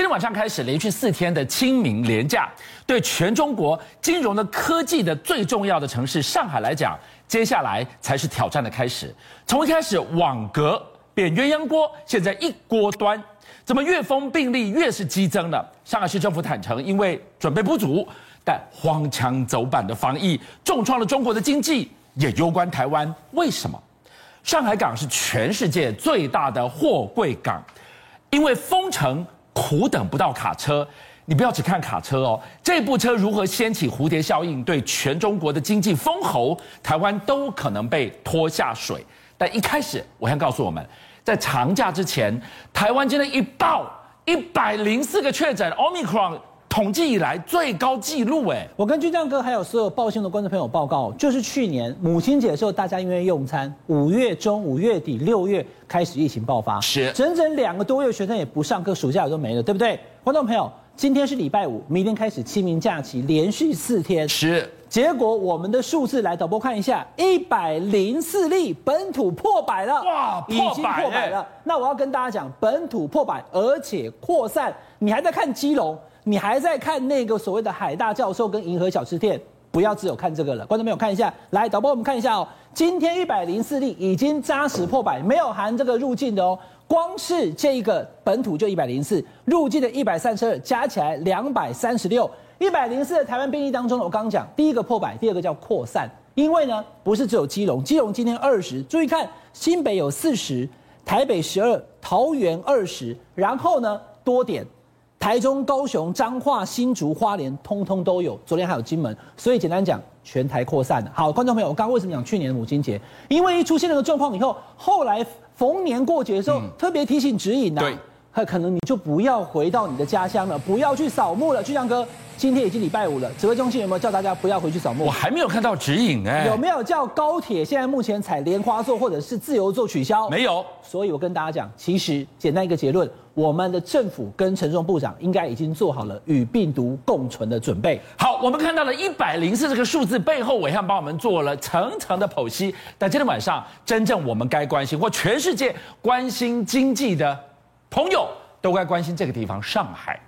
今天晚上开始，连续四天的清明连假，对全中国金融的科技的最重要的城市上海来讲，接下来才是挑战的开始。从一开始网格变鸳鸯锅，现在一锅端，怎么越封病例越是激增呢？上海市政府坦承，因为准备不足，但荒腔走板的防疫重创了中国的经济，也攸关台湾。为什么？上海港是全世界最大的货柜港，因为封城。苦等不到卡车，你不要只看卡车哦。这部车如何掀起蝴蝶效应，对全中国的经济封喉，台湾都可能被拖下水。但一开始，我先告诉我们，在长假之前，台湾今天一爆一百零四个确诊，Omicron。统计以来最高纪录哎！我跟军将哥还有所有报新闻的观众朋友报告，就是去年母亲节的时候，大家因为用餐，五月中、五月底、六月开始疫情爆发，是整整两个多月，学生也不上课，暑假也都没了，对不对？观众朋友，今天是礼拜五，明天开始清明假期，连续四天，是。结果我们的数字来，导播看一下，一百零四例本土破百了，哇，已经破百了。那我要跟大家讲，本土破百，而且扩散，你还在看基隆？你还在看那个所谓的海大教授跟银河小吃店？不要只有看这个了，观众朋友看一下，来导播我们看一下哦，今天一百零四例已经扎实破百，没有含这个入境的哦，光是这一个本土就一百零四，入境的一百三十二，加起来两百三十六，一百零四的台湾病例当中呢，我刚刚讲第一个破百，第二个叫扩散，因为呢不是只有基隆，基隆今天二十，注意看新北有四十，台北十二，桃园二十，然后呢多点。台中、高雄、彰化、新竹、花莲，通通都有。昨天还有金门，所以简单讲，全台扩散了。好，观众朋友，我刚刚为什么讲去年的母亲节？因为一出现那个状况以后，后来逢年过节的时候，嗯、特别提醒指引呐、啊，对，可能你就不要回到你的家乡了，不要去扫墓了。巨匠哥。今天已经礼拜五了，指挥中心有没有叫大家不要回去扫墓？我还没有看到指引哎。有没有叫高铁现在目前采莲花座或者是自由座取消？没有。所以我跟大家讲，其实简单一个结论，我们的政府跟陈重部长应该已经做好了与病毒共存的准备。好，我们看到了一百零四这个数字背后，伟汉帮我们做了层层的剖析。但今天晚上，真正我们该关心或全世界关心经济的朋友，都该关心这个地方——上海。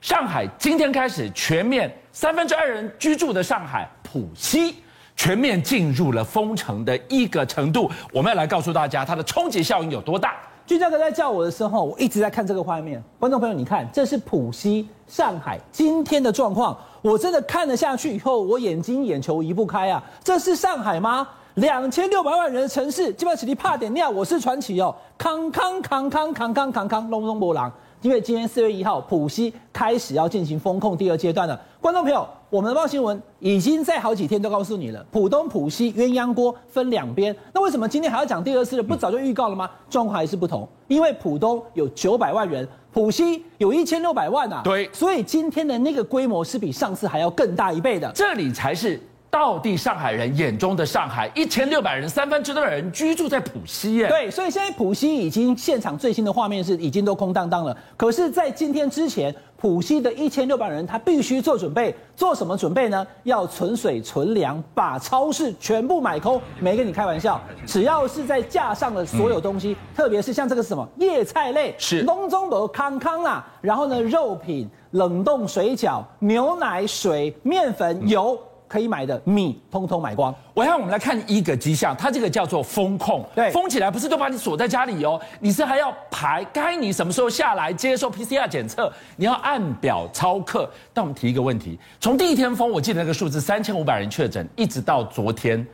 上海今天开始全面三分之二人居住的上海浦西全面进入了封城的一个程度，我们要来告诉大家它的冲击效应有多大。俊将哥在叫我的时候，我一直在看这个画面。观众朋友，你看，这是浦西上海今天的状况，我真的看了下去以后，我眼睛眼球移不开啊！这是上海吗？两千六百万人的城市，基本上你怕点尿，我是传奇哦，康康康康康康康康隆隆波浪。因为今天四月一号，浦西开始要进行封控第二阶段了。观众朋友，我们的报新闻已经在好几天都告诉你了，浦东、浦西鸳鸯锅分两边。那为什么今天还要讲第二次了？不早就预告了吗？状况还是不同，因为浦东有九百万人，浦西有一千六百万啊。对，所以今天的那个规模是比上次还要更大一倍的。这里才是。到底上海人眼中的上海，一千六百人，三分之二的人居住在浦西耶。对，所以现在浦西已经现场最新的画面是已经都空荡荡了。可是，在今天之前，浦西的一千六百人他必须做准备，做什么准备呢？要存水存粮，把超市全部买空。没跟你开玩笑，只要是在架上的所有东西，嗯、特别是像这个是什么叶菜类，是东中的康康啊，然后呢，肉品、冷冻水饺、牛奶、水、面粉、油。嗯可以买的米，通通买光。我让我们来看一个迹象，它这个叫做封控。对，封起来不是都把你锁在家里哦，你是还要排，该你什么时候下来接受 PCR 检测，你要按表操课。但我们提一个问题，从第一天封，我记得那个数字三千五百人确诊，一直到昨天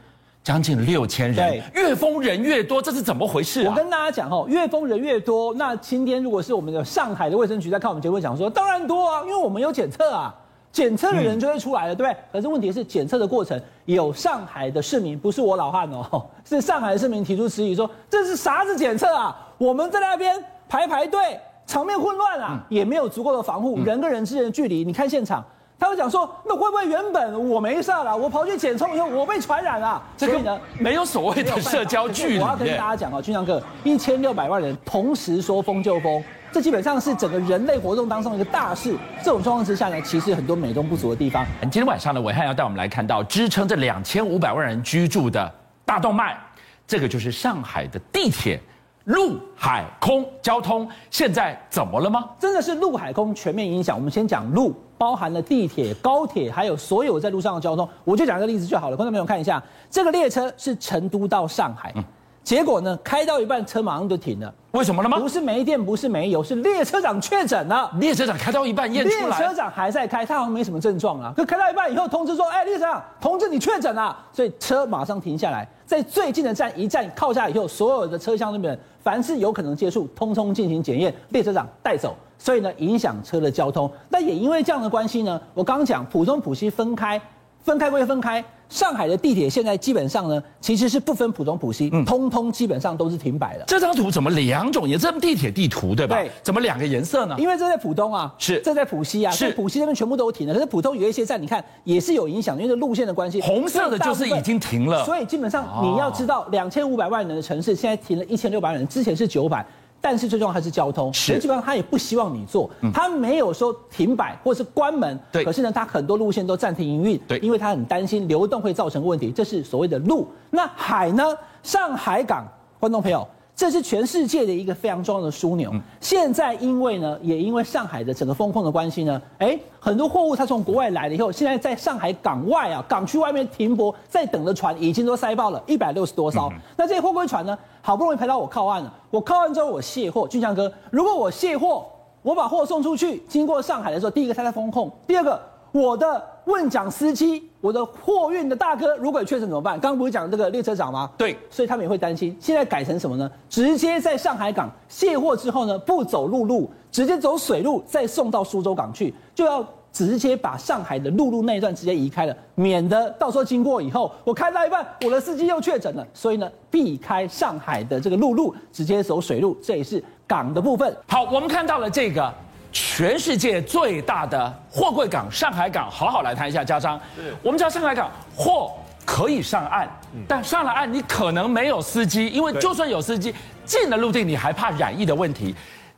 将近六千人，对，越封人越多，这是怎么回事啊？我跟大家讲哦，越封人越多。那今天如果是我们的上海的卫生局在看我们节目讲说，当然多啊，因为我们有检测啊。检测的人就会出来了，对不对？可是问题是，检测的过程有上海的市民，不是我老汉哦，是上海的市民提出质疑说，这是啥子检测啊？我们在那边排排队，场面混乱啊，也没有足够的防护，人跟人之间的距离。你看现场，他会讲说，那会不会原本我没事了，我跑去检测以后我被传染了？这个呢，没有所谓的社交距离。我要跟大家讲哦，俊将哥，一千六百万人同时说封就封。这基本上是整个人类活动当中的一个大事。这种状况之下呢，其实很多美中不足的地方。今天晚上呢，伟汉要带我们来看到支撑这两千五百万人居住的大动脉，这个就是上海的地铁陆海空交通现在怎么了吗？真的是陆海空全面影响。我们先讲陆，包含了地铁、高铁，还有所有在路上的交通。我就讲一个例子就好了，观众朋友看一下，这个列车是成都到上海。嗯结果呢，开到一半，车马上就停了。为什么了吗？不是没电，不是没油，是列车长确诊了。列车长开到一半验出来，列车长还在开，他好像没什么症状啊。可开到一半以后，通知说：“哎，列车长，同志你确诊了。”所以车马上停下来，在最近的站一站靠下以后，所有的车厢里面，凡是有可能接触，通通进行检验，列车长带走。所以呢，影响车的交通。那也因为这样的关系呢，我刚刚讲浦东浦西分开。分开归分开，上海的地铁现在基本上呢，其实是不分浦东浦西，嗯，通通基本上都是停摆的。这张图怎么两种颜色？这地铁地图对吧？对，怎么两个颜色呢？因为这在浦东啊，是这在浦西啊，是浦西那边全部都停了。可是浦东有一些站，你看也是有影响，因为这路线的关系。红色的就是已经停了，所以基本上你要知道，两千五百万人的城市现在停了一千六百人，之前是九百。但是最重要还是交通，所以基本上他也不希望你做，他没有说停摆或是关门，对。可是呢，他很多路线都暂停营运，对，因为他很担心流动会造成问题。这是所谓的路。那海呢？上海港，观众朋友。这是全世界的一个非常重要的枢纽。现在因为呢，也因为上海的整个风控的关系呢，哎，很多货物它从国外来了以后，现在在上海港外啊，港区外面停泊在等的船已经都塞爆了，一百六十多艘。那这些货柜船呢，好不容易排到我靠岸了，我靠岸之后我卸货，俊强哥，如果我卸货，我把货送出去，经过上海的时候，第一个他在风控，第二个。我的问讲司机，我的货运的大哥，如果有确诊怎么办？刚刚不是讲这个列车长吗？对，所以他们也会担心。现在改成什么呢？直接在上海港卸货之后呢，不走陆路，直接走水路，再送到苏州港去，就要直接把上海的陆路那一段直接移开了，免得到时候经过以后，我开到一半，我的司机又确诊了。所以呢，避开上海的这个陆路，直接走水路，这也是港的部分。好，我们看到了这个。全世界最大的货柜港上海港，好好来谈一下。家璋，我们知道上海港货可以上岸，但上了岸你可能没有司机，因为就算有司机进了陆地，你还怕染疫的问题。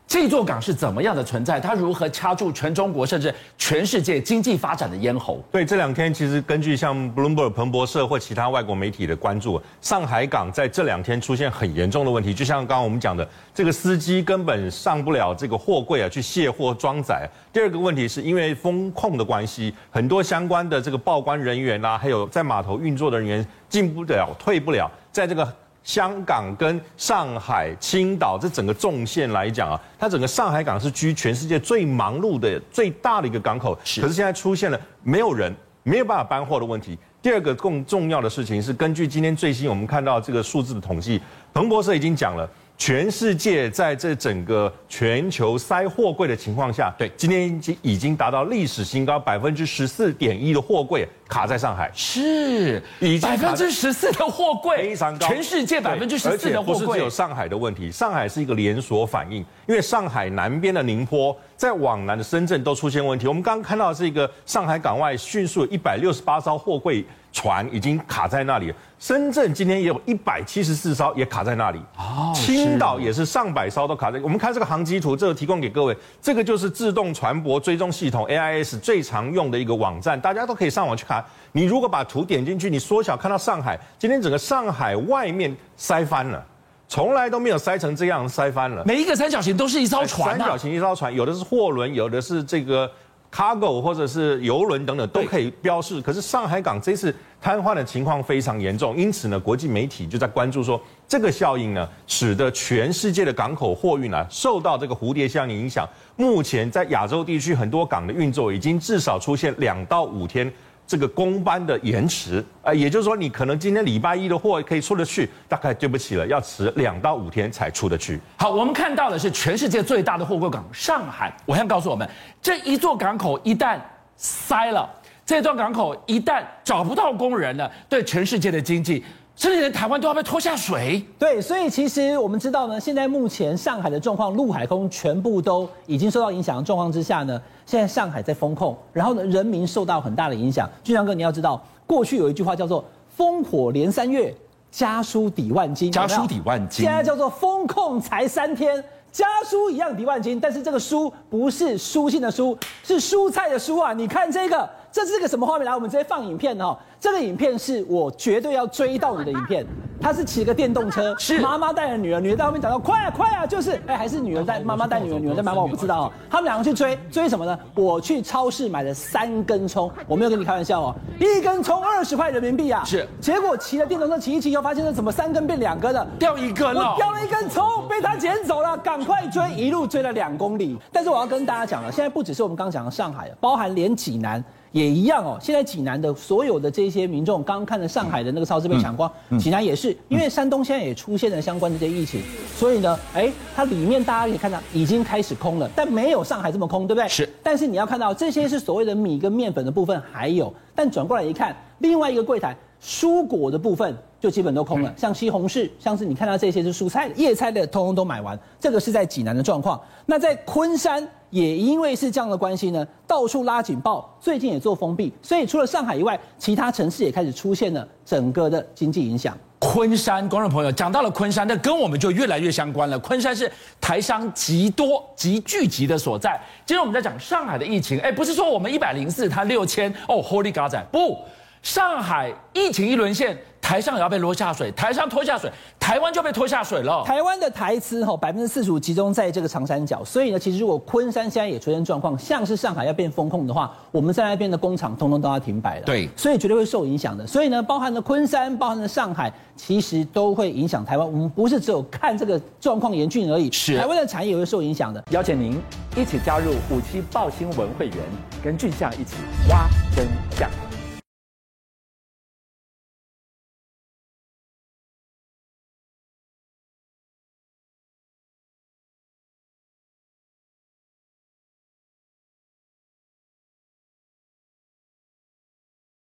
这座港是怎么样的存在？它如何掐住全中国甚至全世界经济发展的咽喉？对，这两天其实根据像 Bloomberg、彭博社或其他外国媒体的关注，上海港在这两天出现很严重的问题。就像刚刚我们讲的，这个司机根本上不了这个货柜啊，去卸货装载。第二个问题是因为风控的关系，很多相关的这个报关人员啊，还有在码头运作的人员进不了、退不了，在这个。香港跟上海、青岛这整个纵线来讲啊，它整个上海港是居全世界最忙碌的、最大的一个港口。是。可是现在出现了没有人、没有办法搬货的问题。第二个更重要的事情是，根据今天最新我们看到这个数字的统计，彭博社已经讲了。全世界在这整个全球塞货柜的情况下，对，今天已经已经达到历史新高，百分之十四点一的货柜卡在上海，是，已经百分之十四的货柜非常高，全世界百分之十四的货柜，不是只有上海的问题，上海是一个连锁反应，因为上海南边的宁波，在往南的深圳都出现问题。我们刚刚看到的是一个上海港外迅速一百六十八艘货柜。船已经卡在那里，深圳今天也有一百七十四艘也卡在那里。哦，青岛也是上百艘都卡在。我们看这个航机图，这个提供给各位，这个就是自动船舶追踪系统 AIS 最常用的一个网站，大家都可以上网去看。你如果把图点进去，你缩小看到上海，今天整个上海外面塞翻了，从来都没有塞成这样，塞翻了。每一个三角形都是一艘船，三角形一艘船，有的是货轮，有的是这个。Cargo 或者是游轮等等都可以标示，可是上海港这次瘫痪的情况非常严重，因此呢，国际媒体就在关注说，这个效应呢，使得全世界的港口货运啊受到这个蝴蝶效应影响。目前在亚洲地区很多港的运作已经至少出现两到五天。这个工班的延迟，啊，也就是说，你可能今天礼拜一的货可以出得去，大概对不起了，要迟两到五天才出得去。好，我们看到的是全世界最大的货柜港上海。我想告诉我们，这一座港口一旦塞了，这座港口一旦找不到工人了，对全世界的经济。甚至连台湾都要被拖下水。对，所以其实我们知道呢，现在目前上海的状况，陆海空全部都已经受到影响的状况之下呢，现在上海在风控，然后呢，人民受到很大的影响。俊强哥，你要知道，过去有一句话叫做“烽火连三月，家书抵万金”，家书抵万金。现在叫做风控才三天，家书一样抵万金，但是这个书不是书信的书，是蔬菜的蔬啊！你看这个。这是个什么画面？来，我们直接放影片哦。这个影片是我绝对要追到你的影片。他是骑个电动车，是妈妈带着女儿，女儿在后面讲到快啊快啊，就是哎还是女儿带妈妈带女儿，女儿带妈妈，我不知道哦。他们两个去追追什么呢？我去超市买了三根葱，我没有跟你开玩笑哦，一根葱二十块人民币啊。是，结果骑了电动车骑一骑，又发现了怎么三根变两根了？掉一根了，我掉了一根葱被他捡走了，赶快追，一路追了两公里。但是我要跟大家讲了，现在不只是我们刚刚讲的上海，包含连济南。也一样哦，现在济南的所有的这些民众，刚刚看了上海的那个超市被抢光，济南也是，因为山东现在也出现了相关的这些疫情，所以呢，哎，它里面大家可以看到已经开始空了，但没有上海这么空，对不对？是。但是你要看到这些是所谓的米跟面粉的部分还有，但转过来一看，另外一个柜台蔬果的部分就基本都空了，像西红柿，像是你看到这些是蔬菜、叶菜的，通通都买完。这个是在济南的状况。那在昆山。也因为是这样的关系呢，到处拉警报，最近也做封闭，所以除了上海以外，其他城市也开始出现了整个的经济影响。昆山，观众朋友讲到了昆山，那跟我们就越来越相关了。昆山是台商极多、极聚集的所在。今天我们在讲上海的疫情，哎，不是说我们一百零四，它六千哦，Holy God 仔，不，上海疫情一沦陷。台上也要被拖下水，台上拖下水，台湾就被拖下水了。台湾的台资哈百分之四十五集中在这个长三角，所以呢，其实如果昆山现在也出现状况，像是上海要变风控的话，我们在那边的工厂通通都要停摆了。对，所以绝对会受影响的。所以呢，包含了昆山，包含了上海，其实都会影响台湾。我们不是只有看这个状况严峻而已，是台湾的产业也会受影响的。邀请您一起加入五七报新闻会员，跟俊相一起挖真相。